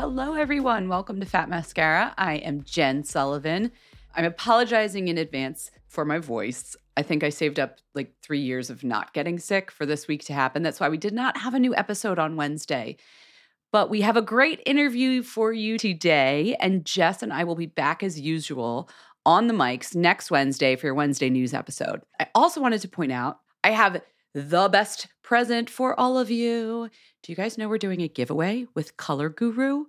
Hello, everyone. Welcome to Fat Mascara. I am Jen Sullivan. I'm apologizing in advance for my voice. I think I saved up like three years of not getting sick for this week to happen. That's why we did not have a new episode on Wednesday. But we have a great interview for you today, and Jess and I will be back as usual on the mics next Wednesday for your Wednesday news episode. I also wanted to point out I have the best present for all of you. Do you guys know we're doing a giveaway with Color Guru?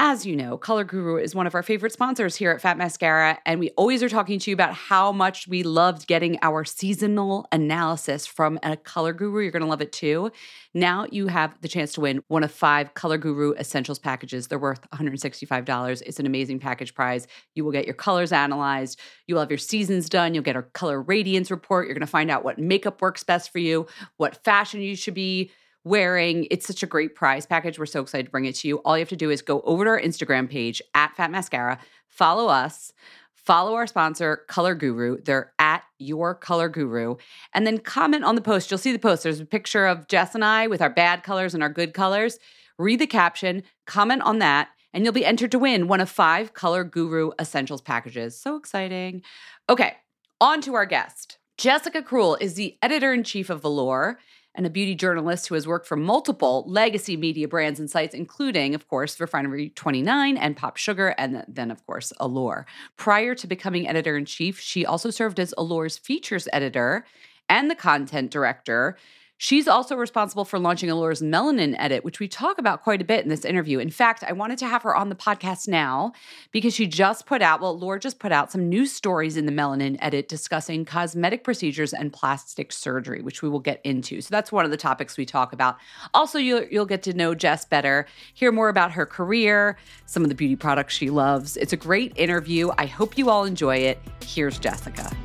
As you know, Color Guru is one of our favorite sponsors here at Fat Mascara, and we always are talking to you about how much we loved getting our seasonal analysis from a Color Guru. You're going to love it too. Now you have the chance to win one of five Color Guru Essentials packages. They're worth $165. It's an amazing package prize. You will get your colors analyzed, you will have your seasons done, you'll get our color radiance report. You're going to find out what makeup works best for you, what fashion you should be wearing. It's such a great prize package. We're so excited to bring it to you. All you have to do is go over to our Instagram page at Fat Mascara, follow us, follow our sponsor, Color Guru. They're at Your Color Guru, and then comment on the post. You'll see the post. There's a picture of Jess and I with our bad colors and our good colors. Read the caption, comment on that, and you'll be entered to win one of five Color Guru Essentials packages. So exciting. Okay, on to our guest. Jessica Cruel is the editor in chief of Allure and a beauty journalist who has worked for multiple legacy media brands and sites, including, of course, Refinery 29 and Pop Sugar, and then, of course, Allure. Prior to becoming editor in chief, she also served as Allure's features editor and the content director. She's also responsible for launching Allure's Melanin Edit, which we talk about quite a bit in this interview. In fact, I wanted to have her on the podcast now because she just put out, well, Allure just put out some new stories in the Melanin Edit discussing cosmetic procedures and plastic surgery, which we will get into. So that's one of the topics we talk about. Also, you'll, you'll get to know Jess better, hear more about her career, some of the beauty products she loves. It's a great interview. I hope you all enjoy it. Here's Jessica.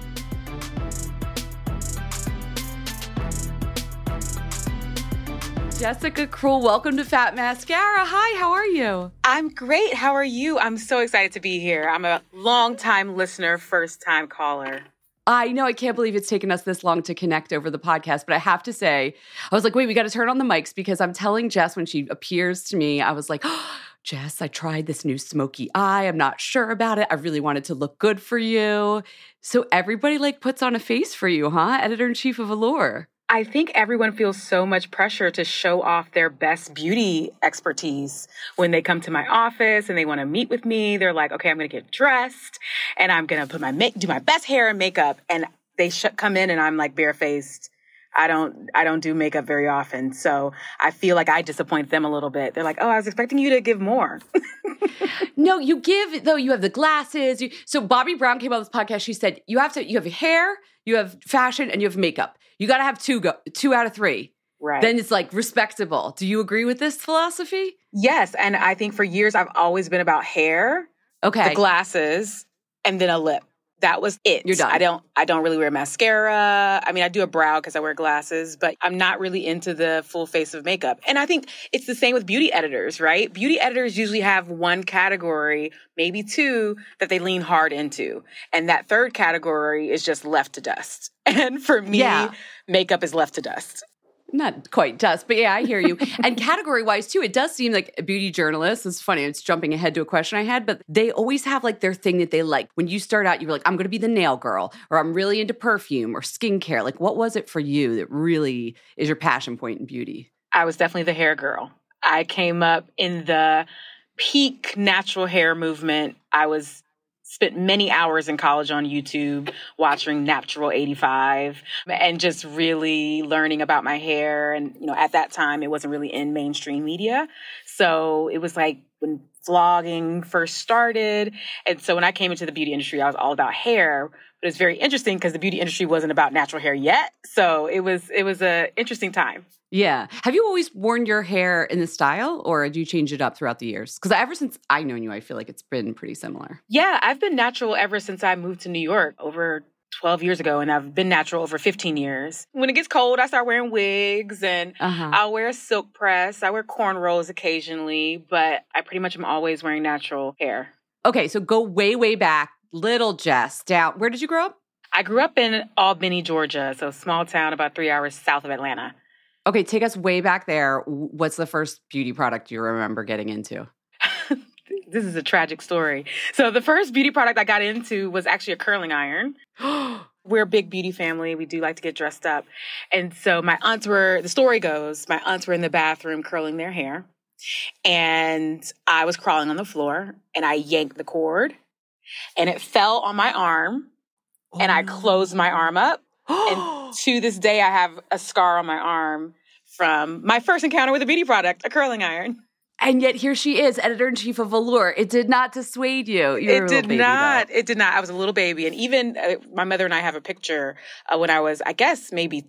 Jessica Cruel, welcome to Fat Mascara. Hi, how are you? I'm great. How are you? I'm so excited to be here. I'm a long time listener, first time caller. I know I can't believe it's taken us this long to connect over the podcast, but I have to say, I was like, wait, we got to turn on the mics because I'm telling Jess when she appears to me, I was like, oh, Jess, I tried this new smoky eye. I'm not sure about it. I really wanted to look good for you. So everybody like puts on a face for you, huh? Editor in chief of Allure. I think everyone feels so much pressure to show off their best beauty expertise when they come to my office and they want to meet with me. They're like, okay, I'm going to get dressed and I'm going to put my make, do my best hair and makeup. And they sh- come in and I'm like barefaced. I don't, I don't do makeup very often. So I feel like I disappoint them a little bit. They're like, oh, I was expecting you to give more. no, you give, though, you have the glasses. You, so Bobbi Brown came on this podcast. She said, you have to, you have hair, you have fashion, and you have makeup. You got to have two, go, two out of three. Right. Then it's like respectable. Do you agree with this philosophy? Yes. And I think for years I've always been about hair, okay, the glasses, and then a lip that was it. You're done. I don't I don't really wear mascara. I mean, I do a brow because I wear glasses, but I'm not really into the full face of makeup. And I think it's the same with beauty editors, right? Beauty editors usually have one category, maybe two that they lean hard into. And that third category is just left to dust. And for me, Yeah. makeup is left to dust. Not quite dust, but yeah, I hear you. and category wise too, it does seem like a beauty journalists. It's funny. It's jumping ahead to a question I had, but they always have like their thing that they like. When you start out, you were like, I'm going to be the nail girl, or I'm really into perfume or skincare. Like, what was it for you that really is your passion point in beauty? I was definitely the hair girl. I came up in the peak natural hair movement. I was spent many hours in college on YouTube watching Naptural85 and just really learning about my hair. And you know at that time it wasn't really in mainstream media. So it was like when vlogging first started. And so when I came into the beauty industry I was all about hair but it's very interesting because the beauty industry wasn't about natural hair yet. So it was it was a interesting time. Yeah. Have you always worn your hair in this style or do you change it up throughout the years? Because ever since I known you, I feel like it's been pretty similar. Yeah, I've been natural ever since I moved to New York over 12 years ago, and I've been natural over 15 years. When it gets cold, I start wearing wigs and Uh-huh. I'll wear a silk press. I wear cornrows occasionally, but I pretty much am always wearing natural hair. Okay, so go way, way back. Little Jess down. Where did you grow up? I grew up in Albany, Georgia, so a small town about three hours south of Atlanta. Okay, take us way back there. What's the first beauty product you remember getting into? This is a tragic story. So the first beauty product I got into was actually a curling iron. We're a big beauty family. We do like to get dressed up. And so my aunts were, the story goes, my aunts were in the bathroom curling their hair. And I was crawling on the floor and I yanked the cord and it fell on my arm and I closed my arm up. And to this day, I have a scar on my arm from my first encounter with a beauty product, a curling iron. And yet here she is, editor in chief of Allure. It did not dissuade you. You it little did baby, though. not. It did not. I was a little baby, and even uh, my mother and I have a picture uh, when I was, I guess, maybe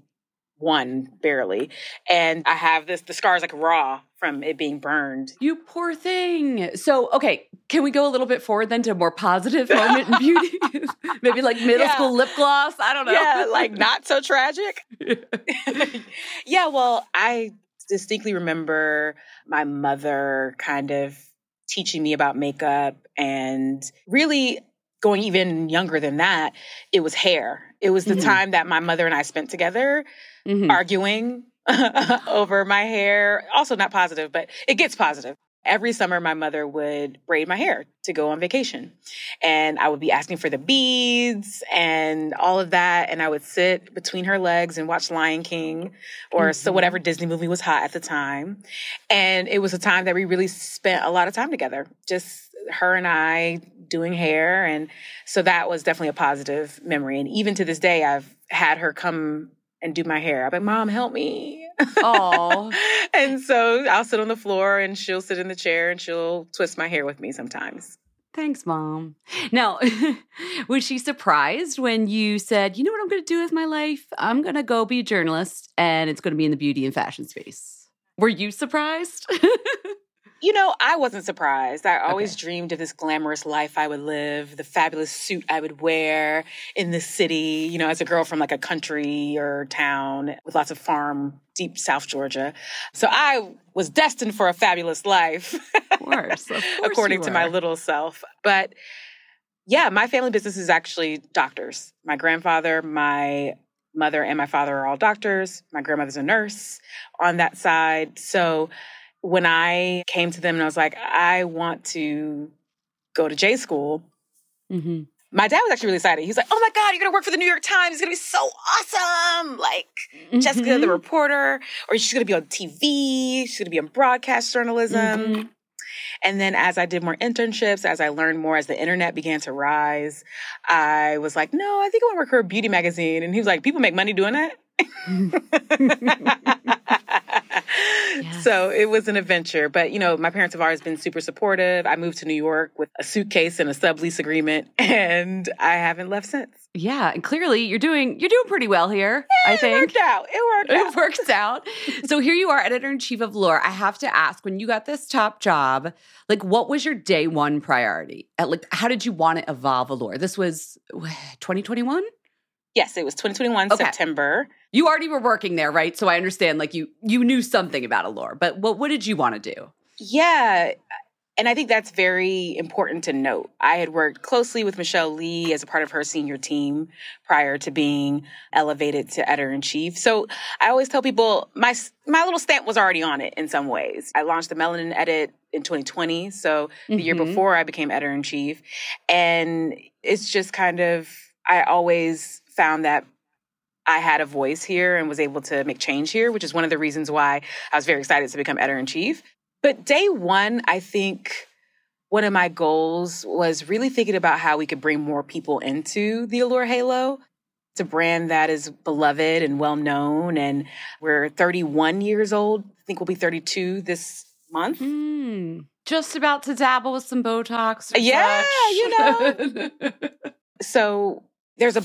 one, barely, and I have this. The scars like raw from it being burned. You poor thing. So, okay, can we go a little bit forward then to a more positive moment in beauty? Maybe like middle Yeah. school lip gloss. I don't know. Yeah, like not so tragic. yeah, well, I distinctly remember my mother kind of teaching me about makeup and really going even younger than that, it was hair. It was the Mhm. time that my mother and I spent together Mhm. arguing over my hair. Also, not positive, but it gets positive. Every summer, my mother would braid my hair to go on vacation. And I would be asking for the beads and all of that. And I would sit between her legs and watch Lion King or so whatever Disney movie was hot at the time. And it was a time that we really spent a lot of time together, just her and I doing hair. And so that was definitely a positive memory. And even to this day, I've had her come and do my hair. I'm like, Mom, help me. Aw. and so I'll sit on the floor and she'll sit in the chair and she'll twist my hair with me sometimes. Thanks, mom. Now, was she surprised when you said, you know what I'm going to do with my life? I'm going to go be a journalist and it's going to be in the beauty and fashion space. Were you surprised? You know, I wasn't surprised. I always dreamed of this glamorous life I would live, the fabulous suit I would wear in the city, you know, as a girl from like a country or town with lots of farm, deep South Georgia. So I was destined for a fabulous life. Of course. Of course according to my little self. But yeah, my family business is actually doctors. My grandfather, my mother, and my father are all doctors. My grandmother's a nurse on that side. So when I came to them and I was like, I want to go to J school, Mhm. my dad was actually really excited. He's like, "Oh my god, you're gonna work for the New York Times! It's gonna be so awesome! Like mm-hmm. Jessica, the reporter, or she's gonna be on TV. She's gonna be in broadcast journalism." Mm-hmm. And then as I did more internships, as I learned more, as the internet began to rise, I was like, "No, I think I want to work for a beauty magazine." And he was like, "People make money doing that." So it was an adventure. But, you know, my parents have always been super supportive. I moved to New York with a suitcase and a sublease agreement, and I haven't left since. Yeah, and clearly you're doing you're doing pretty well here. Yeah, I think it worked out. It worked. Out. It worked out. so here you are, editor in chief of Allure. I have to ask, when you got this top job, like what was your day one priority? At like, how did you want to evolve Allure? This was 2021. Yes, it was 2021 okay. September. You already were working there, right? So I understand like you you knew something about Allure, but what what did you want to do? Yeah, and I think that's very important to note. I had worked closely with Michelle Lee as a part of her senior team prior to being elevated to editor in chief. So I always tell people my my little stamp was already on it in some ways. I launched the Melanin Edit in 2020, so the mm-hmm. year before I became editor in chief, and it's just kind of I always found that I had a voice here and was able to make change here, which is one of the reasons why I was very excited to become editor in chief. But day one, I think one of my goals was really thinking about how we could bring more people into the Allure Halo. It's a brand that is beloved and well known, and we're 31 years old. I think we'll be 32 this month. Mm, just about to dabble with some Botox. yeah, such. you know. so there's a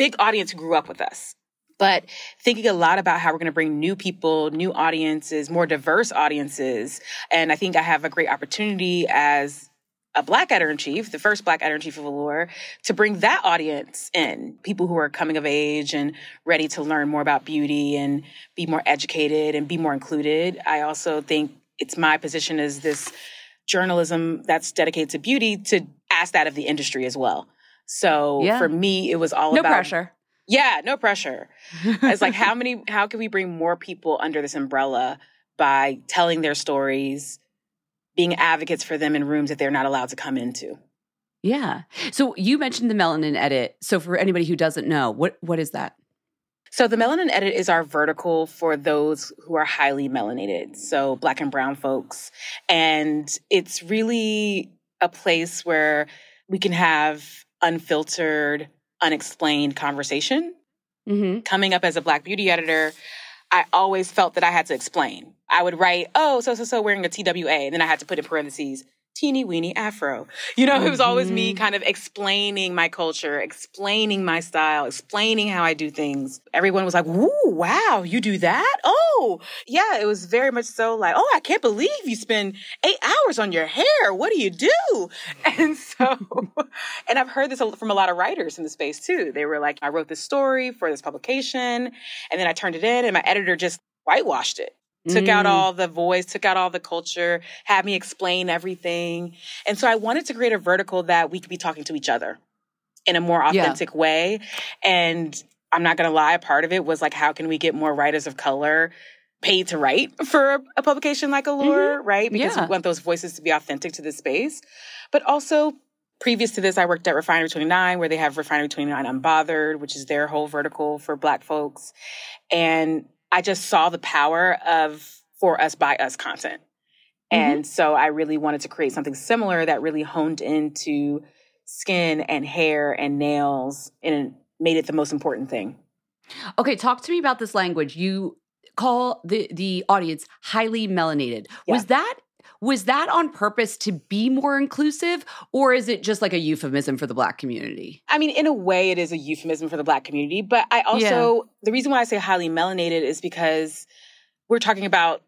big audience grew up with us but thinking a lot about how we're going to bring new people, new audiences, more diverse audiences. And I think I have a great opportunity as a black editor in chief, the first black editor in chief of Allure, to bring that audience in people who are coming of age and ready to learn more about beauty and be more educated and be more included. I also think it's my position as this journalism that's dedicated to beauty to ask that of the industry as well. So yeah. for me, it was all about no about pressure. Yeah, no pressure. it's like how many how can we bring more people under this umbrella by telling their stories, being advocates for them in rooms that they're not allowed to come into. Yeah. So you mentioned the melanin edit. So for anybody who doesn't know, what what is that? So the melanin edit is our vertical for those who are highly melanated, so black and brown folks. And it's really a place where we can have unfiltered, unexplained conversation. Mm-hmm. Coming up as a Black beauty editor, I always felt that I had to explain. I would write, oh, so, so, so, wearing a TWA. And then I had to put in parentheses, teeny weeny afro. You know, it was always me mm-hmm. kind of explaining my culture, explaining my style, explaining how I do things. Everyone was like, "Ooh, wow, you do that? Oh, yeah." It was very much so like, "Oh, I can't believe you spend eight hours on your hair. What do you do?" And so, and I've heard this from a lot of writers in the space too. They were like, "I wrote this story for this publication, and then I turned it in, and my editor just whitewashed it." Took mm. out all the voice, took out all the culture, had me explain everything. And so I wanted to create a vertical that we could be talking to each other in a more authentic yeah. way. And I'm not going to lie, a part of it was like, how can we get more writers of color paid to write for a publication like Allure, mm-hmm. right? Because yeah. we want those voices to be authentic to the space. But also, previous to this, I worked at Refinery 29, where they have Refinery 29 Unbothered, which is their whole vertical for Black folks. And I just saw the power of for us by us content. Mm-hmm. And so I really wanted to create something similar that really honed into skin and hair and nails and made it the most important thing. Okay, talk to me about this language. You call the the audience highly melanated. Yeah. Was that was that on purpose to be more inclusive, or is it just like a euphemism for the Black community? I mean, in a way, it is a euphemism for the Black community. But I also, yeah. the reason why I say highly melanated is because we're talking about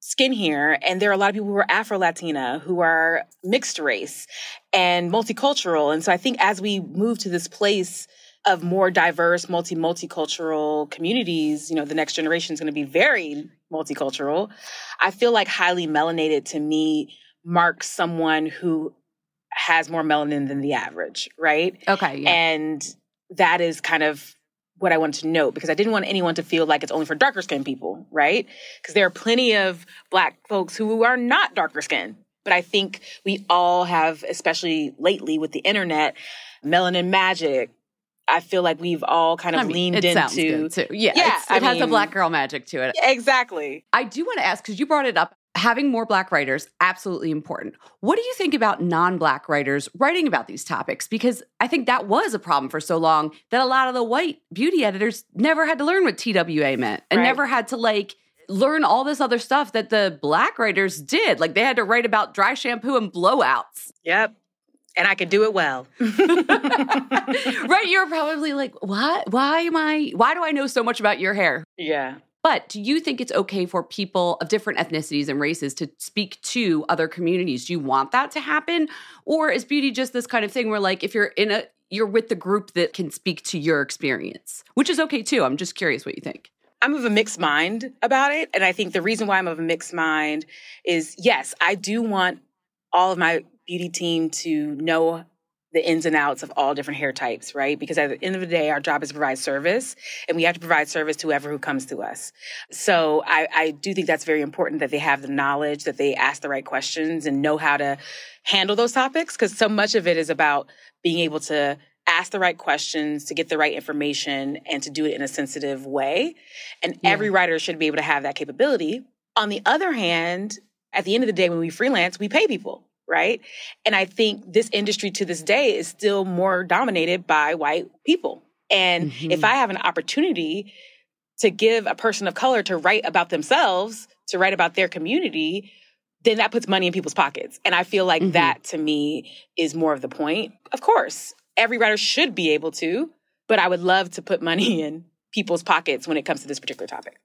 skin here, and there are a lot of people who are Afro Latina, who are mixed race and multicultural. And so I think as we move to this place, of more diverse, multi multicultural communities, you know, the next generation is going to be very multicultural. I feel like highly melanated to me marks someone who has more melanin than the average, right? Okay. Yeah. And that is kind of what I wanted to note because I didn't want anyone to feel like it's only for darker skinned people, right? Because there are plenty of black folks who are not darker skinned. But I think we all have, especially lately with the internet, Melanin Magic. I feel like we've all kind of I mean, leaned it into. sounds good too. Yeah, Yeah, it has a black girl magic to it. Exactly. I do want to ask because you brought it up. Having more black writers absolutely important. What do you think about non-black writers writing about these topics? Because I think that was a problem for so long that a lot of the white beauty editors never had to learn what TWA meant and Right. never had to like learn all this other stuff that the black writers did. Like they had to write about dry shampoo and blowouts. Yep. And I could do it well. right? You're probably like, what? Why am I? Why do I know so much about your hair? yeah. But do you think it's okay for people of different ethnicities and races to speak to other communities? Do you want that to happen? Or is beauty just this kind of thing where, like, if you're in a, you're with the group that can speak to your experience, which is okay too. I'm just curious what you think. I'm of a mixed mind about it. And I think the reason why I'm of a mixed mind is yes, I do want all of my beauty team to know the ins and outs of all different hair types, right? Because at the end of the day, our job is to provide service and we have to provide service to whoever who comes to us. So I, I do think that's very important that they have the knowledge, that they ask the right questions and know how to handle those topics. Cause so much of it is about being able to ask the right questions, to get the right information and to do it in a sensitive way. And every writer should be able to have that capability. On the other hand, at the end of the day, when we freelance, we pay people, right? And I think this industry to this day is still more dominated by white people. And if mm-hmm. I have an opportunity to give a person of color to write about themselves, to write about their community, then that puts money in people's pockets. And I feel like mm-hmm. that to me is more of the point. Of course, every writer should be able to, but I would love to put money in people's pockets when it comes to this particular topic.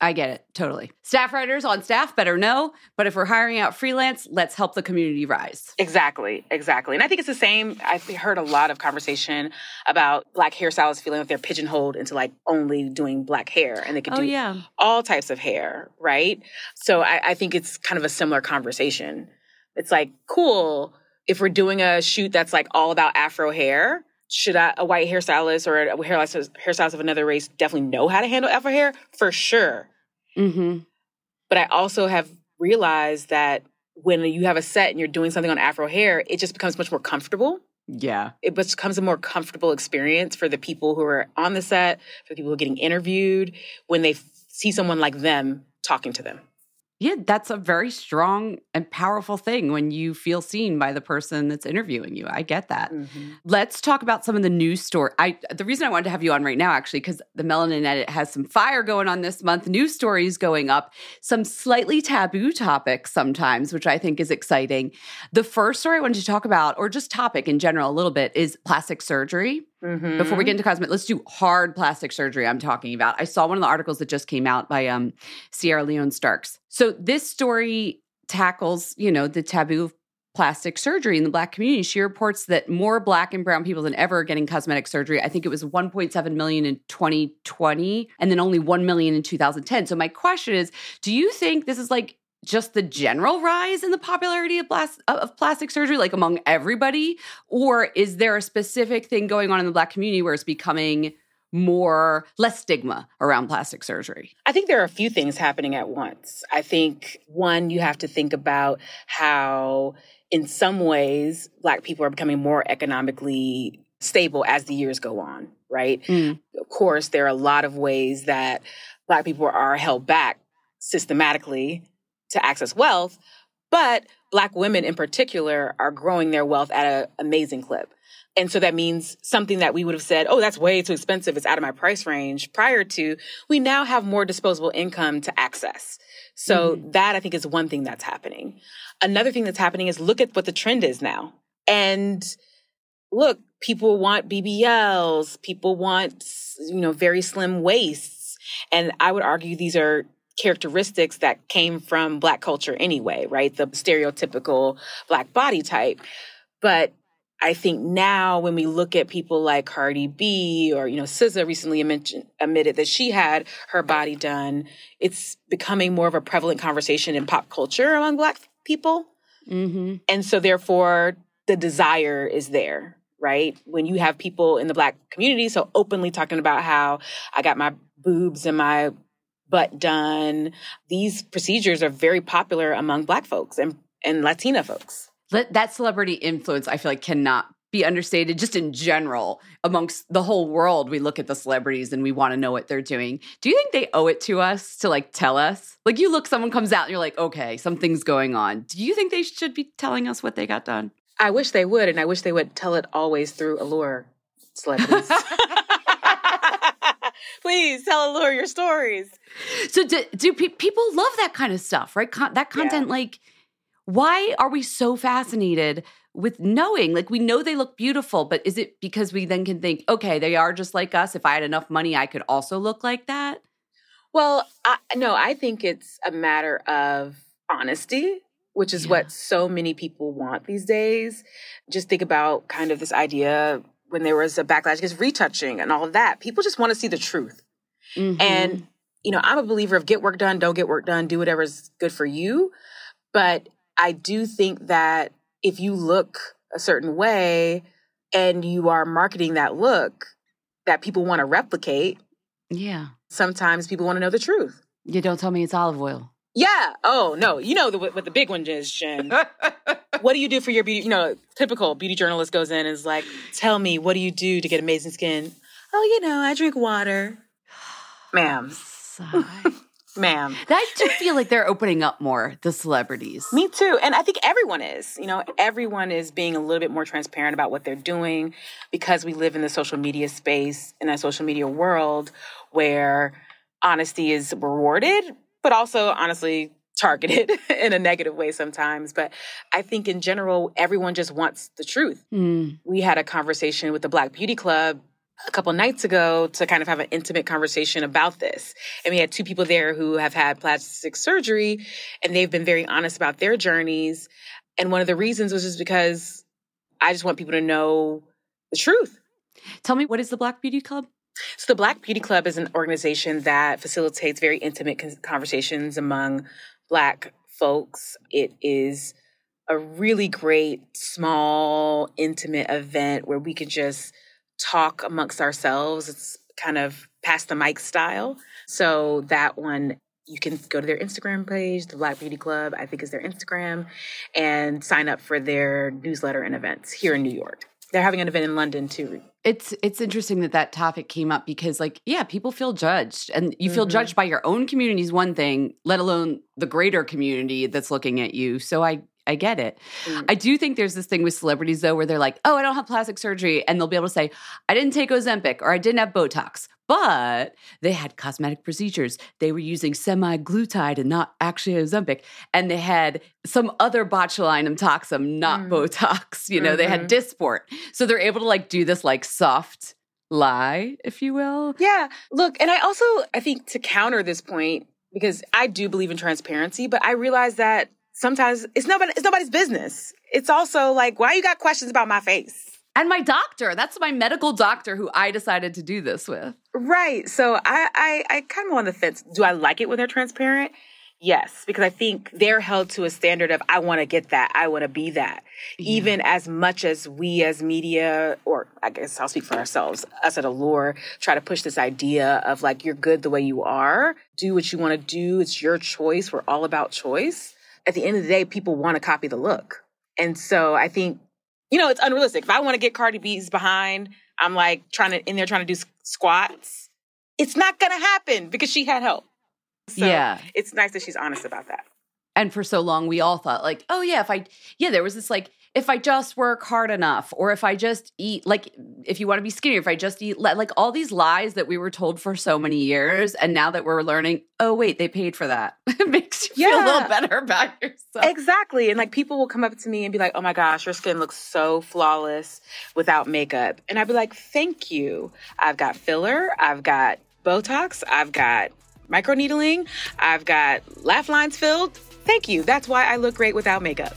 I get it totally. Staff writers on staff better know, but if we're hiring out freelance, let's help the community rise. Exactly, exactly. And I think it's the same. I've heard a lot of conversation about black hairstylists feeling like they're pigeonholed into like only doing black hair and they could Oh, do yeah. all types of hair, right? So I, I think it's kind of a similar conversation. It's like, cool, if we're doing a shoot that's like all about Afro hair, should I, a white hairstylist or a hairstylist, hairstylist of another race definitely know how to handle Afro hair? For sure. Mm-hmm. But I also have realized that when you have a set and you're doing something on Afro hair, it just becomes much more comfortable. Yeah. It becomes a more comfortable experience for the people who are on the set, for the people who are getting interviewed, when they f- see someone like them talking to them. Yeah, that's a very strong and powerful thing when you feel seen by the person that's interviewing you. I get that. Mm-hmm. Let's talk about some of the news story. I the reason I wanted to have you on right now actually cuz the Melanin Edit has some fire going on this month, news stories going up, some slightly taboo topics sometimes, which I think is exciting. The first story I wanted to talk about or just topic in general a little bit is plastic surgery. Before we get into cosmetic, let's do hard plastic surgery. I'm talking about. I saw one of the articles that just came out by um, Sierra Leone Starks. So this story tackles, you know, the taboo of plastic surgery in the black community. She reports that more black and brown people than ever are getting cosmetic surgery. I think it was 1.7 million in 2020 and then only 1 million in 2010. So my question is, do you think this is like just the general rise in the popularity of, of plastic surgery, like among everybody? Or is there a specific thing going on in the Black community where it's becoming more, less stigma around plastic surgery? I think there are a few things happening at once. I think one, you have to think about how, in some ways, Black people are becoming more economically stable as the years go on, right? Mm. Of course, there are a lot of ways that Black people are held back systematically to access wealth, but Black women in particular are growing their wealth at an amazing clip. And so that means something that we would have said, oh, that's way too expensive. It's out of my price range prior to, we now have more disposable income to access. So mm-hmm. that I think is one thing that's happening. Another thing that's happening is look at what the trend is now. And look, people want BBLs, people want, you know, very slim waists. And I would argue these are characteristics that came from black culture anyway, right? The stereotypical black body type. But I think now when we look at people like Cardi B or, you know, SZA recently mentioned, admitted that she had her body done, it's becoming more of a prevalent conversation in pop culture among black people. Mm-hmm. And so therefore the desire is there, right? When you have people in the black community so openly talking about how I got my boobs and my butt done, these procedures are very popular among black folks and, and Latina folks. That that celebrity influence, I feel like, cannot be understated just in general amongst the whole world. We look at the celebrities and we want to know what they're doing. Do you think they owe it to us to like tell us? Like you look, someone comes out and you're like, okay, something's going on. Do you think they should be telling us what they got done? I wish they would, and I wish they would tell it always through Allure celebrities. Please tell Allure your stories. So do, do pe- people love that kind of stuff, right? Con- that content, Yeah. like, why are we so fascinated with knowing? Like, we know they look beautiful, but is it because we then can think, okay, they are just like us. If I had enough money, I could also look like that? Well, I, no, I think it's a matter of honesty, which is Yeah. what so many people want these days. Just think about kind of this idea when there was a backlash against retouching and all of that. People just want to see the truth. Mhm. And, you know, I'm a believer of get work done, don't get work done, do whatever's good for you. But I do think that if you look a certain way and you are marketing that look that people want to replicate, yeah. sometimes people want to know the truth. You don't tell me it's olive oil. Yeah. Oh, no. You know the, what the big one is, Jen. what do you do for your beauty? You know, typical beauty journalist goes in and is like, tell me, what do you do to get amazing skin? Oh, you know, I drink water. Ma'am, Sigh. ma'am. I do feel like they're opening up more, the celebrities. Me too. And I think everyone is. You know, everyone is being a little bit more transparent about what they're doing because we live in the social media space, in a social media world where honesty is rewarded, but also honestly targeted in a negative way sometimes. But I think in general, everyone just wants the truth. Mm. We had a conversation with the Black Beauty Club a couple nights ago to kind of have an intimate conversation about this. And we had two people there who have had plastic surgery and they've been very honest about their journeys. And one of the reasons was just because I just want people to know the truth. Tell me, what is the Black Beauty Club? So the Black Beauty Club is an organization that facilitates very intimate conversations among Black folks. It is a really great, small, intimate event where we can just talk amongst ourselves. It's kind of pass the mic style. So that one, you can go to their Instagram page, the Black Beauty Club, I think is their Instagram, and sign up for their newsletter and events here in New York. They're having an event in London too. It's it's interesting that that topic came up because like yeah, people feel judged and you feel Mhm. judged by your own community is one thing, let alone the greater community that's looking at you. So I I get it. Mm. I do think there's this thing with celebrities though where they're like, "Oh, I don't have plastic surgery." And they'll be able to say, "I didn't take Ozempic or I didn't have Botox." But they had cosmetic procedures. They were using semaglutide and not actually Ozempic. And they had some other botulinum toxin, not Mm. Botox. You know, they had Mhm. Dysport. So they're able to like do this like soft lie, if you will. Yeah. Look, and I also I think to counter this point because I do believe in transparency, but I realize that sometimes it's nobody it's nobody's business. It's also like why you got questions about my face? And my doctor, that's my medical doctor who I decided to do this with. Right. So I I, I kind of on the fence. Do I like it when they're transparent? Yes, because I think they're held to a standard of I want to get that, I want to be that. Even as much as we as media, or I guess I'll speak for ourselves, us at Allure, try to push this idea of like you're good the way you are, do what you want to do, it's your choice. We're all about choice. At the end of the day, people want to copy the look, and so I think you know it's unrealistic. If I want to get Cardi B's behind, I'm like trying to in there trying to do squats. It's not gonna happen because she had help. So Yeah. it's nice that she's honest about that. And for so long, we all thought, like, oh, yeah, if I, yeah, there was this like, if I just work hard enough, or if I just eat, like, if you want to be skinnier, if I just eat, like, all these lies that we were told for so many years. And now that we're learning, oh, wait, they paid for that. it makes you feel a little better about yourself. Exactly. And like people will come up to me and be like, oh my gosh, your skin looks so flawless without makeup. And I'd be like, thank you. I've got filler, I've got Botox, I've got microneedling, I've got laugh lines filled. Thank you. That's why I look great without makeup.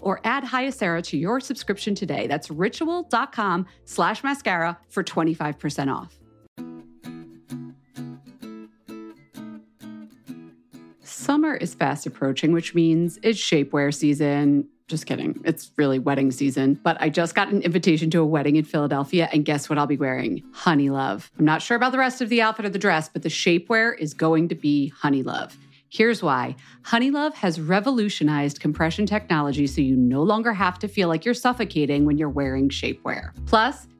or add Hyacera to your subscription today. That's ritual.com slash mascara for 25% off. Summer is fast approaching, which means it's shapewear season. Just kidding. It's really wedding season. But I just got an invitation to a wedding in Philadelphia, and guess what I'll be wearing? Honey Love. I'm not sure about the rest of the outfit or the dress, but the shapewear is going to be Honey Love. Here's why Honeylove has revolutionized compression technology so you no longer have to feel like you're suffocating when you're wearing shapewear. Plus,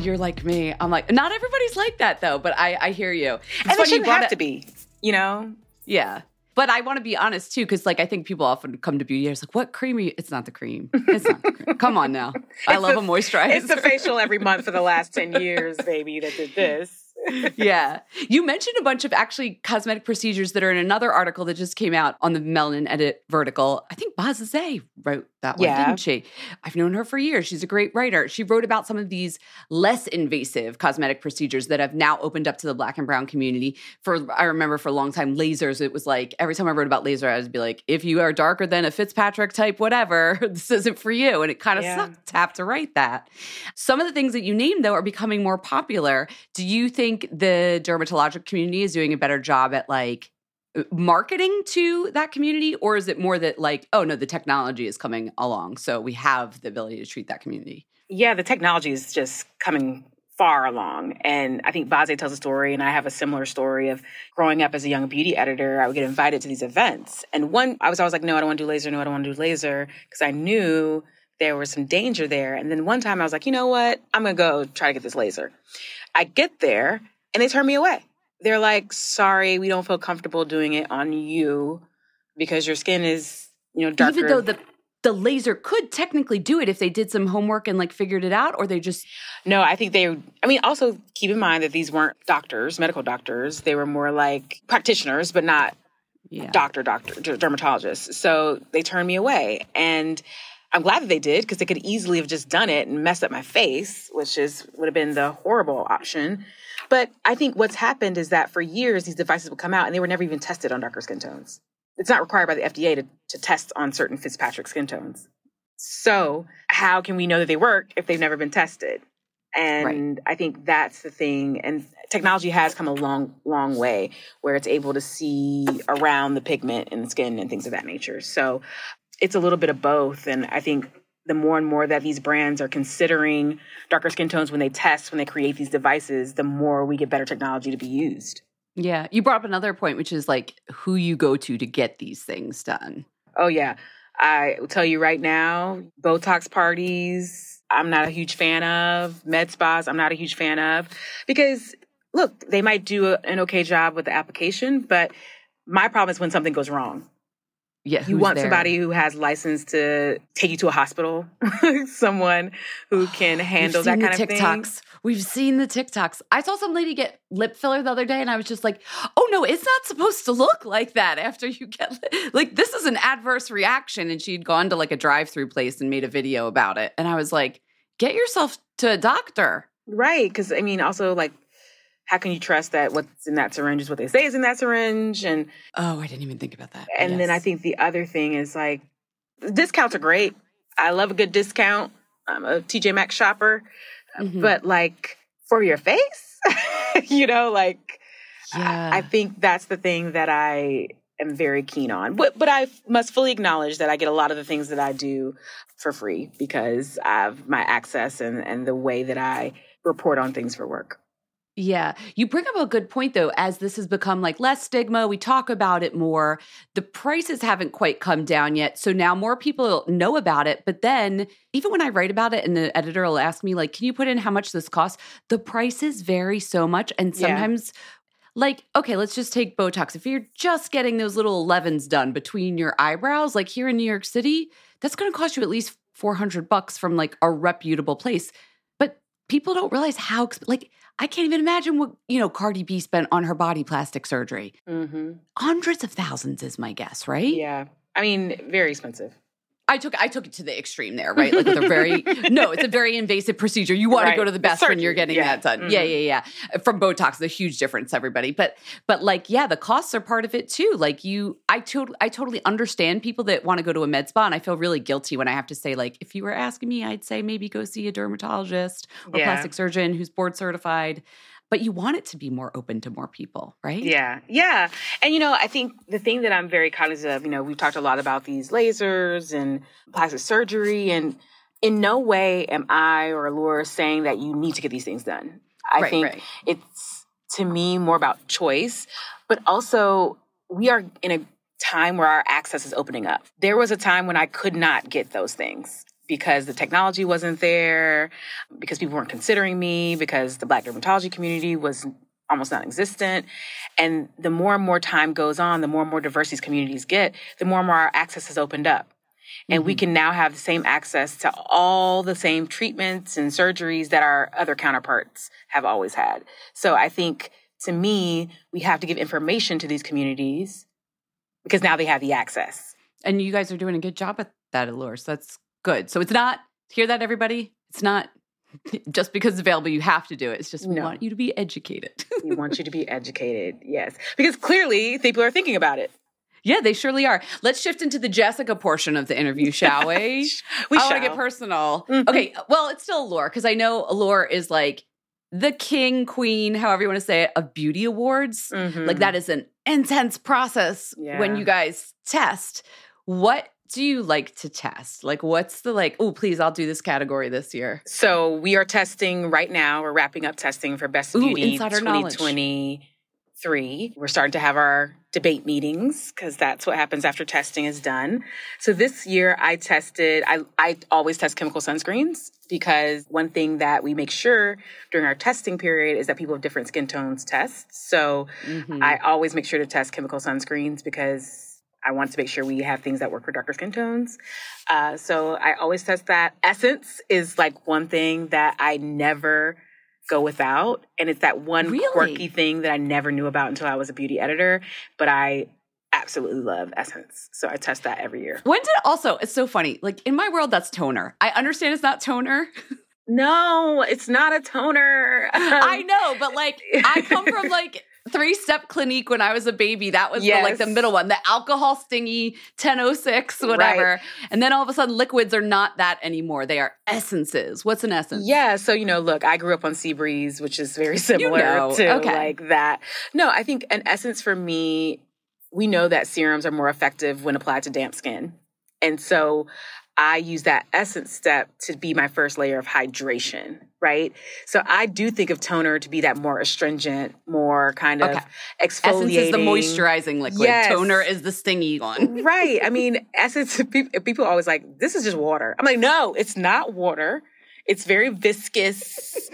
You're like me. I'm like, not everybody's like that though, but I, I hear you. It's and it shouldn't have it- to be, you know? Yeah. But I want to be honest too, because like I think people often come to beauty. It's like, what cream are you? It's not the cream. It's not the cream. Come on now. I love the- a moisturizer. It's the facial every month for the last 10 years, baby, that did this. yeah. You mentioned a bunch of actually cosmetic procedures that are in another article that just came out on the Melanin Edit vertical. I think Bazazay wrote that one, Yeah. didn't she? I've known her for years. She's a great writer. She wrote about some of these less invasive cosmetic procedures that have now opened up to the black and brown community. For I remember for a long time, lasers, it was like every time I wrote about laser, I would be like, if you are darker than a Fitzpatrick type, whatever, this isn't for you. And it kind of Yeah. sucked to have to write that. Some of the things that you named, though, are becoming more popular. Do you think the dermatologic community is doing a better job at like uh, marketing to that community? Or is it more that like, oh no, the technology is coming along. So we have the ability to treat that community? Yeah, the technology is just coming far along. And I think Baze tells a story, and I have a similar story of growing up as a young beauty editor. I would get invited to these events. And one, I was always like, no, I don't want to do laser. No, I don't want to do laser. Because I knew there was some danger there. And then one time I was like, you know what? I'm going to go try to get this laser. I get there and they turn me away. They're like, sorry, we don't feel comfortable doing it on you because your skin is, you know, darker. Even though the the laser could technically do it if they did some homework and like figured it out, or they just No, I think they, I mean, also keep in mind that these weren't doctors, medical doctors. They were more like practitioners, but not yeah. doctor, doctor, der- dermatologists. So they turned me away. And I'm glad that they did because they could easily have just done it and messed up my face, which is would have been the horrible option. But I think what's happened is that for years, these devices would come out and they were never even tested on darker skin tones. It's not required by the FDA to, to test on certain Fitzpatrick skin tones. So how can we know that they work if they've never been tested? And I think that's the thing. And technology has come a long, long way where it's able to see around the pigment in the skin and things of that nature. So it's a little bit of both. And I think the more and more that these brands are considering darker skin tones when they test, when they create these devices, the more we get better technology to be used. Yeah. You brought up another point, which is like who you go to to get these things done. Oh, yeah. I will tell you right now, Botox parties, I'm not a huge fan of. Med spas, I'm not a huge fan of. Because, look, they might do a, an okay job with the application, but my problem is when something goes wrong. Yeah. You want there? somebody who has license to take you to a hospital, someone who oh, can handle that kind of thing. TikToks. We've seen the TikToks. I saw some lady get lip filler the other day, and I was just like, "Oh no, it's not supposed to look like that." After you get li- like, this is an adverse reaction, and she'd gone to like a drive-through place and made a video about it, and I was like, "Get yourself to a doctor." Right. Because, I mean, also, like, how can you trust that what's in that syringe is what they say is in that syringe? And Oh, I didn't even think about that. And then I think the other thing is like discounts are great. I love a good discount. I'm a TJ Maxx shopper, Mhm. but like for your face, you know, like Yeah. I, I think that's the thing that I am very keen on. But but I must fully acknowledge that I get a lot of the things that I do for free because of my access and and the way that I report on things for work. Yeah. You bring up a good point though, as this has become like less stigma, we talk about it more. The prices haven't quite come down yet. So now more people know about it. But then even when I write about it and the editor will ask me, like, can you put in how much this costs? The prices vary so much. And Yeah. sometimes like, okay, let's just take Botox. If you're just getting those little 11s done between your eyebrows, like here in New York City, that's going to cost you at least 400 bucks from like a reputable place. People don't realize how, like, I can't even imagine what, you know, Cardi B spent on her body plastic surgery. Mm-hmm. Hundreds of thousands is my guess, right? Yeah, I mean, very expensive. I took I took it to the extreme there, right? Like with a very no, it's a very invasive procedure. You want Right. to go to the best when you're getting yeah. that done. Yeah, Mhm. yeah, yeah. From Botox, the huge difference, everybody. But but like, yeah, the costs are part of it too. Like you, I totally I totally understand people that want to go to a med spa, and I feel really guilty when I have to say like, if you were asking me, I'd say maybe go see a dermatologist or Yeah. plastic surgeon who's board certified. But you want it to be more open to more people, right? Yeah, yeah. And you know, I think the thing that I'm very cognizant of, you know, we've talked a lot about these lasers and plastic surgery, and in no way am I or Laura saying that you need to get these things done. I Right, think right. it's to me more about choice, but also we are in a time where our access is opening up. There was a time when I could not get those things because the technology wasn't there, because people weren't considering me, because the black dermatology community was almost non-existent. And the more and more time goes on, the more and more diverse these communities get, the more and more our access has opened up. And we mm-hmm. can now have the same access to all the same treatments and surgeries that our other counterparts have always had. So I think to me, we have to give information to these communities because now they have the access. And you guys are doing a good job at that, Allure. So that's good. So it's not, hear that, everybody? It's not just because it's available, you have to do it. It's just we No. want you to be educated. We want you to be educated. Yes. Because clearly people are thinking about it. yeah, they surely are. Let's shift into the Jessica portion of the interview, shall we? We I want to get personal. Mhm. Okay, well, it's still Allure because I know Allure is like the king, queen, however you want to say it, of beauty awards. Mhm. Like that is an intense process when you guys test. What do you like to test? Like, what's the like, oh, please, I'll do this category this year? So we are testing right now. We're wrapping up testing for Best Ooh, Beauty insider knowledge. 2023. We're starting to have our debate meetings because that's what happens after testing is done. So this year I tested, I, I always test chemical sunscreens because one thing that we make sure during our testing period is that people of different skin tones test. So Mhm. I always make sure to test chemical sunscreens because I want to make sure we have things that work for darker skin tones. Uh, so I always test that. Essence is like one thing that I never go without. And it's that one Really? quirky thing that I never knew about until I was a beauty editor. But I absolutely love Essence. So I test that every year. When did also, it's so funny. Like in my world, that's toner. I understand it's not toner. No, it's not a toner. I know, but like I come from like three step clinique when I was a baby. That was the, like the middle one, the alcohol stingy 1006, whatever. Right. And then all of a sudden, liquids are not that anymore. They are essences. What's an essence? Yeah, so you know, look, I grew up on Sea Breeze, which is very similar know, to okay. like that. No, I think an essence for me, we know that serums are more effective when applied to damp skin. And so I use that essence step to be my first layer of hydration, right? So I do think of toner to be that more astringent, more kind of Okay. exfoliating. Essence is the moisturizing liquid. Yes. Toner is the stingy one. right. I mean, essence, people, people are always like, this is just water. I'm like, no, it's not water. It's very viscous.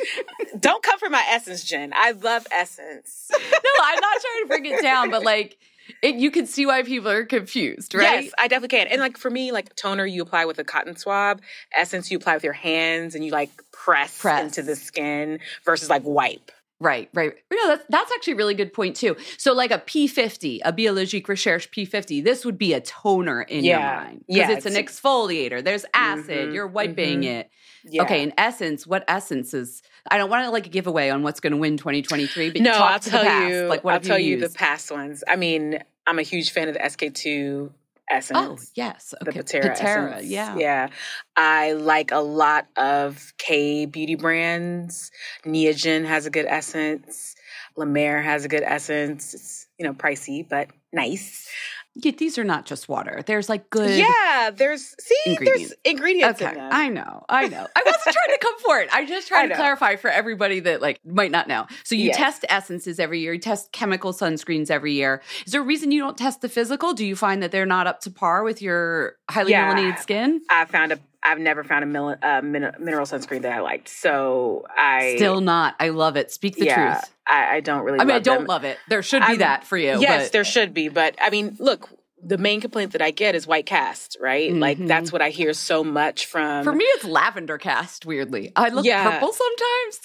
Don't come for my essence, Jen. I love essence. no, I'm not trying to bring it down, but like it, you can see why people are confused, right? Yes, I definitely can. And like for me, like toner, you apply with a cotton swab. Essence, you apply with your hands and you like press, Press. into the skin versus like wipe. Right, right. No, that's that's actually a really good point too. So, like a P50, a Biologique Recherche P50, this would be a toner in your mind because Yeah, it's an exfoliator. There's acid. Mhm, You're wiping mhm. it. Yeah. Okay, in essence, what essence is? I don't want to like give away on what's going to win 2023, but no, I'll tell you. Like, what I'll tell you, you, the past ones. I mean, I'm a huge fan of the SK2 essence. Oh yes, the okay, Pitera, essence. yeah, yeah. I like a lot of K beauty brands. Neogen has a good essence. La Mer has a good essence. It's you know pricey but nice. Yeah, These are not just water. There's like good. Yeah, there's see, Ingredients. there's ingredients Okay, in. I know, I know. I wasn't trying to come for it. I just I trying to clarify for everybody that like might not know. So you Yes. test essences every year. You test chemical sunscreens every year. Is there a reason you don't test the physical? Do you find that they're not up to par with your highly Yeah. melanated skin? I found a. I've never found a mil- uh, min- mineral sunscreen that I liked. So I Still not. I love it. Speak the yeah, truth. I, I don't really. I mean, I don't them. love it. There should be I'm- that for you. Yes, but there should be, but I mean, look, the main complaint that I get is white cast, right? Like Mhm. that's what I hear so much from. for me, it's lavender cast. Weirdly, I look Yeah. purple sometimes.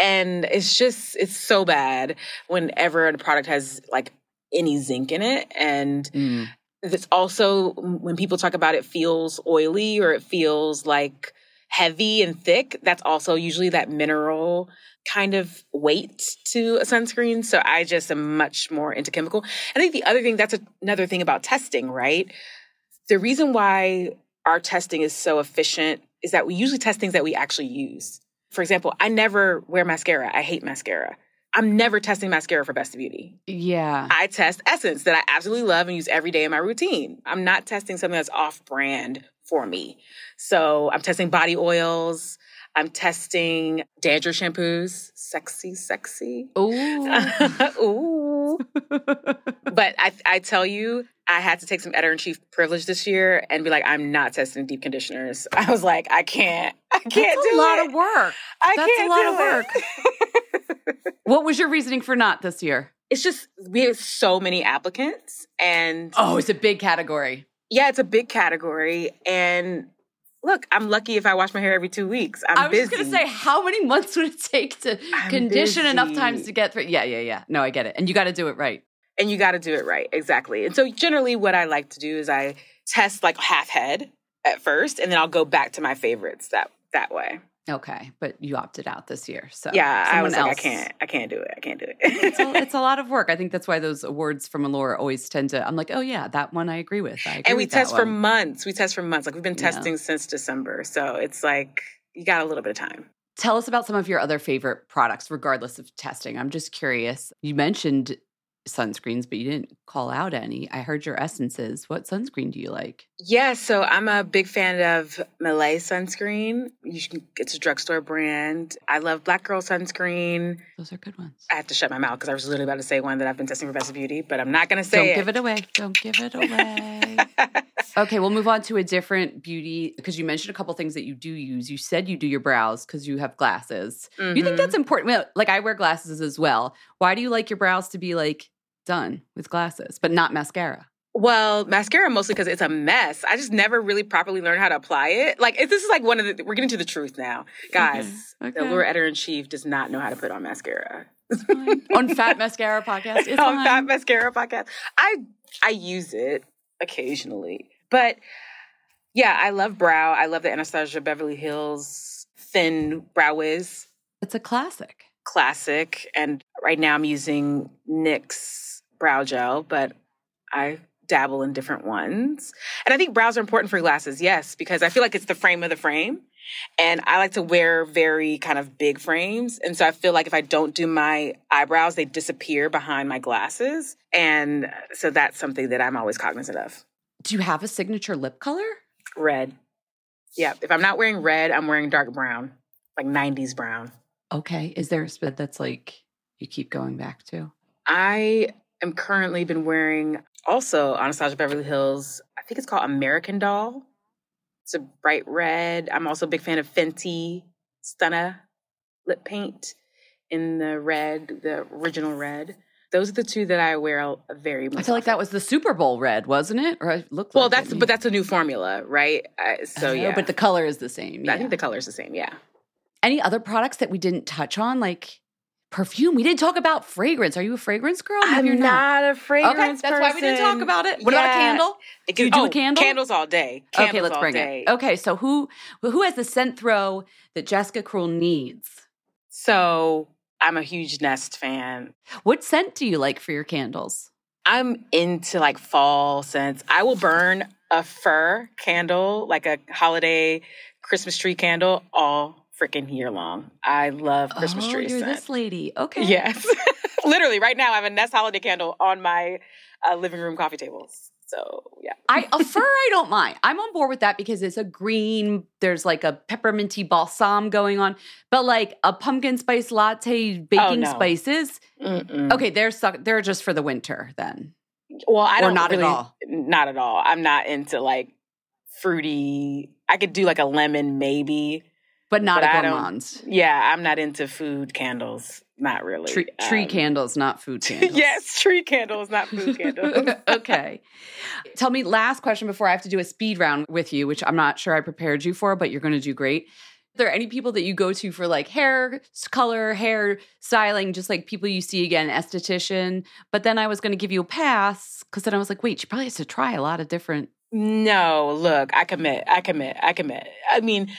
and it's just it's so bad whenever a product has like any zinc in it, and Mm. It's also when people talk about it feels oily or it feels like heavy and thick. That's also usually that mineral kind of weight to a sunscreen. So I just am much more into chemical. I think the other thing that's another thing about testing, right? The reason why our testing is so efficient is that we usually test things that we actually use. For example, I never wear mascara. I hate mascara. I'm never testing mascara for Best of Beauty. Yeah. I test Essence that I absolutely love and use every day in my routine. I'm not testing something that's off brand for me. So I'm testing body oils. I'm testing dandruff shampoos. Sexy, sexy. Ooh. Ooh. but I, I tell you, I had to take some editor in chief privilege this year and be like, I'm not testing deep conditioners. I was like, I can't, I can't That's do a lot it. of work. I That's a can't lot do of it. What was your reasoning for not this year? it's just we have so many applicants and Oh, it's a big category. Yeah, it's a big category. And look, I'm lucky if I wash my hair every two weeks. I'm I was busy. just gonna say, how many months would it take to I'm condition enough times to get through? Yeah, yeah, yeah. No, I get it, and you got to do it right. and you got to do it right. Exactly. And so generally what I like to do is I test like half head at first and then I'll go back to my favorites that that way. Okay, but you opted out this year, so yeah, I was like I can't I can't do it. I can't do it. it's, a, it's a lot of work. I think that's why those awards from Allure always tend to. I'm like, oh yeah, that one I agree with. I agree and we test for one. months. We test for months. Like we've been Yeah. testing since December. So it's like you got a little bit of time. Tell us about some of your other favorite products, regardless of testing. I'm just curious. You mentioned sunscreens, but you didn't call out any. I heard your essences. What sunscreen do you like? Yeah, so I'm a big fan of Mele sunscreen. You can, it's a drugstore brand. I love Black Girl sunscreen. Those are good ones. I have to shut my mouth because I was literally about to say one that I've been testing for Best of Beauty, but I'm not going to say Don't it. give it away. Don't give it away. okay, we'll move on to a different beauty because you mentioned a couple things that you do use. You said you do your brows because you have glasses. You think Mhm. that's important? Like I wear glasses as well. Why do you like your brows to be like done with glasses, but not mascara? Well, mascara mostly because it's a mess. I just never really properly learned how to apply it. Like it- this is like one of the. We're getting to the truth now, guys. Okay, The okay. Allure editor in chief does not know how to put on mascara. on Fat Mascara podcast. It's on fine. Fat Mascara podcast, I I use it occasionally, but yeah, I love brow. I love the Anastasia Beverly Hills thin brow wiz It's a classic. Classic, and right now I'm using NYX brow gel, but I dabble in different ones. And I think brows are important for glasses, yes, because I feel like it's the frame of the frame. And I like to wear very kind of big frames. And so I feel like if I don't do my eyebrows, they disappear behind my glasses. And so that's something that I'm always cognizant of. Do you have a signature lip color? Red. Yeah. If I'm not wearing red, I'm wearing dark brown, like 90s brown. Okay. Is there a spit that's like you keep going back to? I am currently been wearing also Anastasia Beverly Hills. I think it's called American Doll. It's a bright red. I'm also a big fan of Fenty Stunna lip paint in the red, the original red. Those are the two that I wear very much. I feel like that was the Super Bowl red, wasn't it? Or it looked Well, like that's it. but that's a new formula, right? So Oh, yeah, but the color is the same. Yeah. I think the color is the same. Yeah. Any other products that we didn't touch on, like perfume? We didn't talk about fragrance. Are you a fragrance girl? Maybe I'm you're not a fragrance. Okay, fragrance that's why we didn't talk about it. What about a candle? It Do you can- do a oh, candle? Candles all day. okay, let's bring day. it. Okay, so who who has the scent throw that Jessica Cruel needs? So I'm a huge Nest fan. What scent do you like for your candles? I'm into like fall scents. I will burn a fir candle, like a holiday Christmas tree candle, all freaking year long. I love Christmas oh, tree you're scent. this lady. Okay. Yes. Literally, right now, I have a Nest holiday candle on my uh, living room coffee table. So, yeah. I a fir I don't mind. I'm on board with that because it's a green. There's like a pepperminty balsam going on, but like a pumpkin spice latte baking no. spices. Mm-mm. Okay, they're suck. They're just for the winter then. Well, I Or don't not at all? Not at all. I'm not into like fruity. I could do like a lemon, maybe. But not But a I gourmand. Yeah, I'm not into food candles. Not really. Tree, tree Um, candles, not food candles. yes, tree candles, not food candles. okay. Tell me, last question before I have to do a speed round with you, which I'm not sure I prepared you for, but you're going to do great. Are there any people that you go to for like hair color, hair styling, just like people you see again, esthetician? But then I was going to give you a pass because then I was like, wait, she probably has to try a lot of different. no, look, I commit. I commit. I commit. I mean,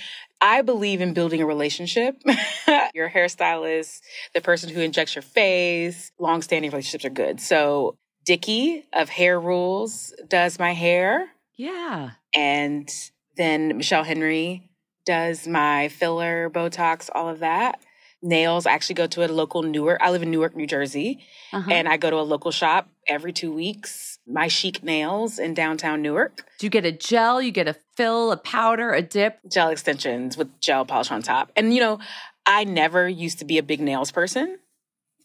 I believe in building a relationship. your hairstylist, the person who injects your face, long-standing relationships are good. So Dickey of Hair Rules does my hair. Yeah. and then Michelle Henry does my filler, Botox, all of that. Nails, I actually go to a local Newark. I live in Newark, New Jersey, Uh-huh. and I go to a local shop every two weeks. My Chic Nails in downtown Newark. do you get a gel? You get a fill, a powder, a dip? Gel extensions with gel polish on top. And you know, I never used to be a big nails person,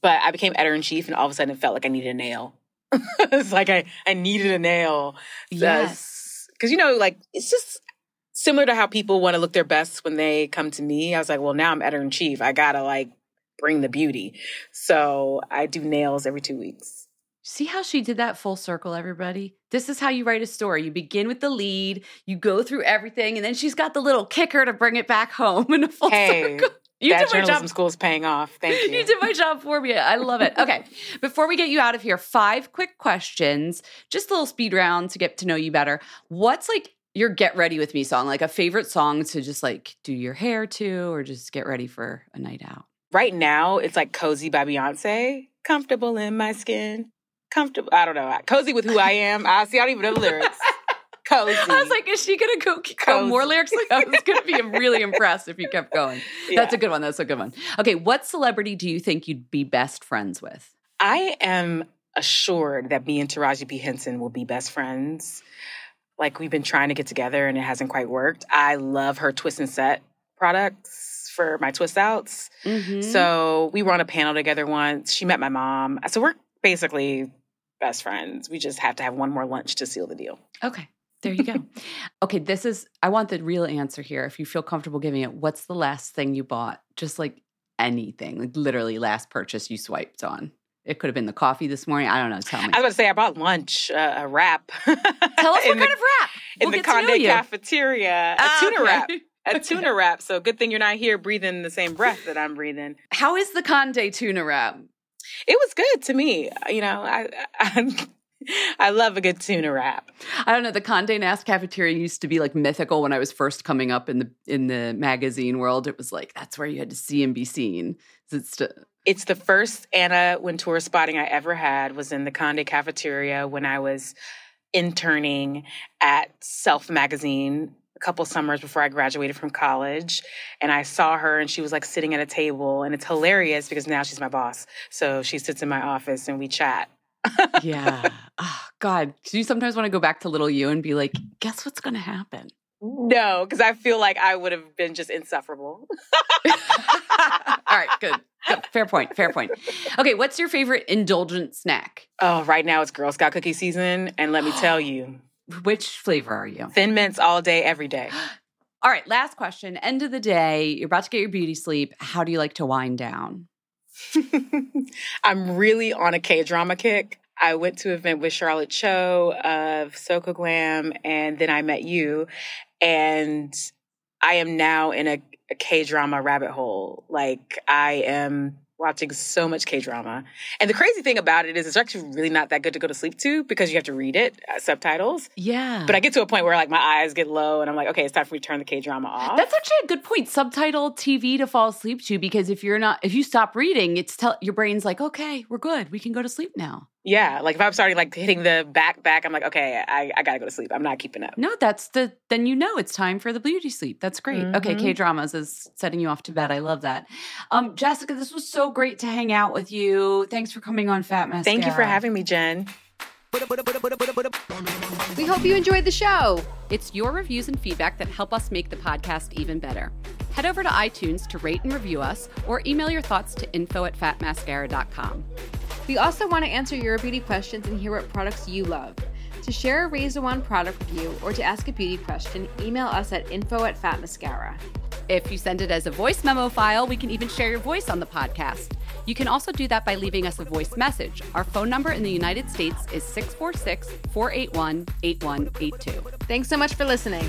but I became editor in chief, and all of a sudden it felt like I needed a nail. it's like I, I needed a nail. Yes. Because, you know, like, it's just similar to how people want to look their best when they come to me. I was like, well, now I'm editor in chief. I got to, like, bring the beauty. So I do nails every two weeks. See how she did that full circle, everybody? This is how you write a story. You begin with the lead, you go through everything, and then she's got the little kicker to bring it back home in a full Hey, circle. You that did my journalism job. school is paying off. Thank you. You did my job for me. I love it. Okay. Before we get you out of here, five quick questions, just a little speed round to get to know you better. What's like your get ready with me song? Like a favorite song to just like do your hair to or just get ready for a night out? right now, it's like Cozy by Beyonce. Comfortable in my skin. Comfortable. I don't know. Cozy with who I am. I see. I don't even know the lyrics. Cozy. I was like, is she gonna go, go more lyrics? Like, I was gonna be really impressed if you kept going. That's a good one. That's a good one. Okay, what celebrity do you think you'd be best friends with? I am assured that me and Taraji P. Henson will be best friends. Like we've been trying to get together and it hasn't quite worked. I love her twist and set products for my twist outs. Mhm. So we were on a panel together once. She met my mom. So we're basically best friends. We just have to have one more lunch to seal the deal. Okay. There you go. okay, this is I want the real answer here. If you feel comfortable giving it, what's the last thing you bought? Just like anything, like literally last purchase you swiped on. It could have been the coffee this morning. I don't know. Tell me. I was going to say I bought lunch, uh, a wrap. Tell us what the, kind of wrap. in We'll the to know Conde cafeteria. A Ah, tuna okay. wrap. A tuna wrap. So good thing you're not here breathing the same breath that I'm breathing. How is the Conde tuna wrap? It was good to me. You know, I I, I love a good tuna wrap. I don't know. The Condé Nast cafeteria used to be like mythical when I was first coming up in the in the magazine world. It was like that's where you had to see and be seen. Is it st- It's the first Anna Wintour spotting I ever had was in the Conde cafeteria when I was interning at Self magazine couple summers before I graduated from college. And I saw her and she was like sitting at a table and it's hilarious because now she's my boss. So she sits in my office and we chat. yeah. oh, God, do you sometimes want to go back to little you and be like, guess what's going to happen? No, because I feel like I would have been just insufferable. All right, good. Good. Fair point. Fair point. Okay, what's your favorite indulgent snack? Oh, right now it's Girl Scout cookie season. And let me tell you, Which flavor are you? thin mints all day, every day. All right, last question. End of the day, you're about to get your beauty sleep. How do you like to wind down? I'm really on a K drama kick. I went to an event with Charlotte Cho of Soko Glam, and then I met you. And I am now in a, a K drama rabbit hole. Like, I am watching so much K drama. And the crazy thing about it is, it's actually really not that good to go to sleep to because you have to read it, uh, subtitles. Yeah. But I get to a point where like my eyes get low and I'm like, okay, it's time for me to turn the K drama off. That's actually a good point. Subtitle TV to fall asleep to because if you're not, if you stop reading, it's tell your brain's like, okay, we're good. We can go to sleep now. Yeah. Like if I'm starting like hitting the back back, I'm like, okay, I, I gotta go to sleep. I'm not keeping up. No, that's the then you know it's time for the beauty sleep. That's great. Okay, K dramas is setting you off to bed. I love that. Um, Jessica, this was so great to hang out with you. Thanks for coming on Fat Mascara. Thank you for having me, Jen. We hope you enjoyed the show. It's your reviews and feedback that help us make the podcast even better. Head over to iTunes to rate and review us, or email your thoughts to info at fatmascara.com. We also want to answer your beauty questions and hear what products you love. To share a Raise a Wand product review or to ask a beauty question, email us at info at fatmascara. If you send it as a voice memo file, we can even share your voice on the podcast. You can also do that by leaving us a voice message. Our phone number in the United States is 646 481 8182. Thanks so much for listening.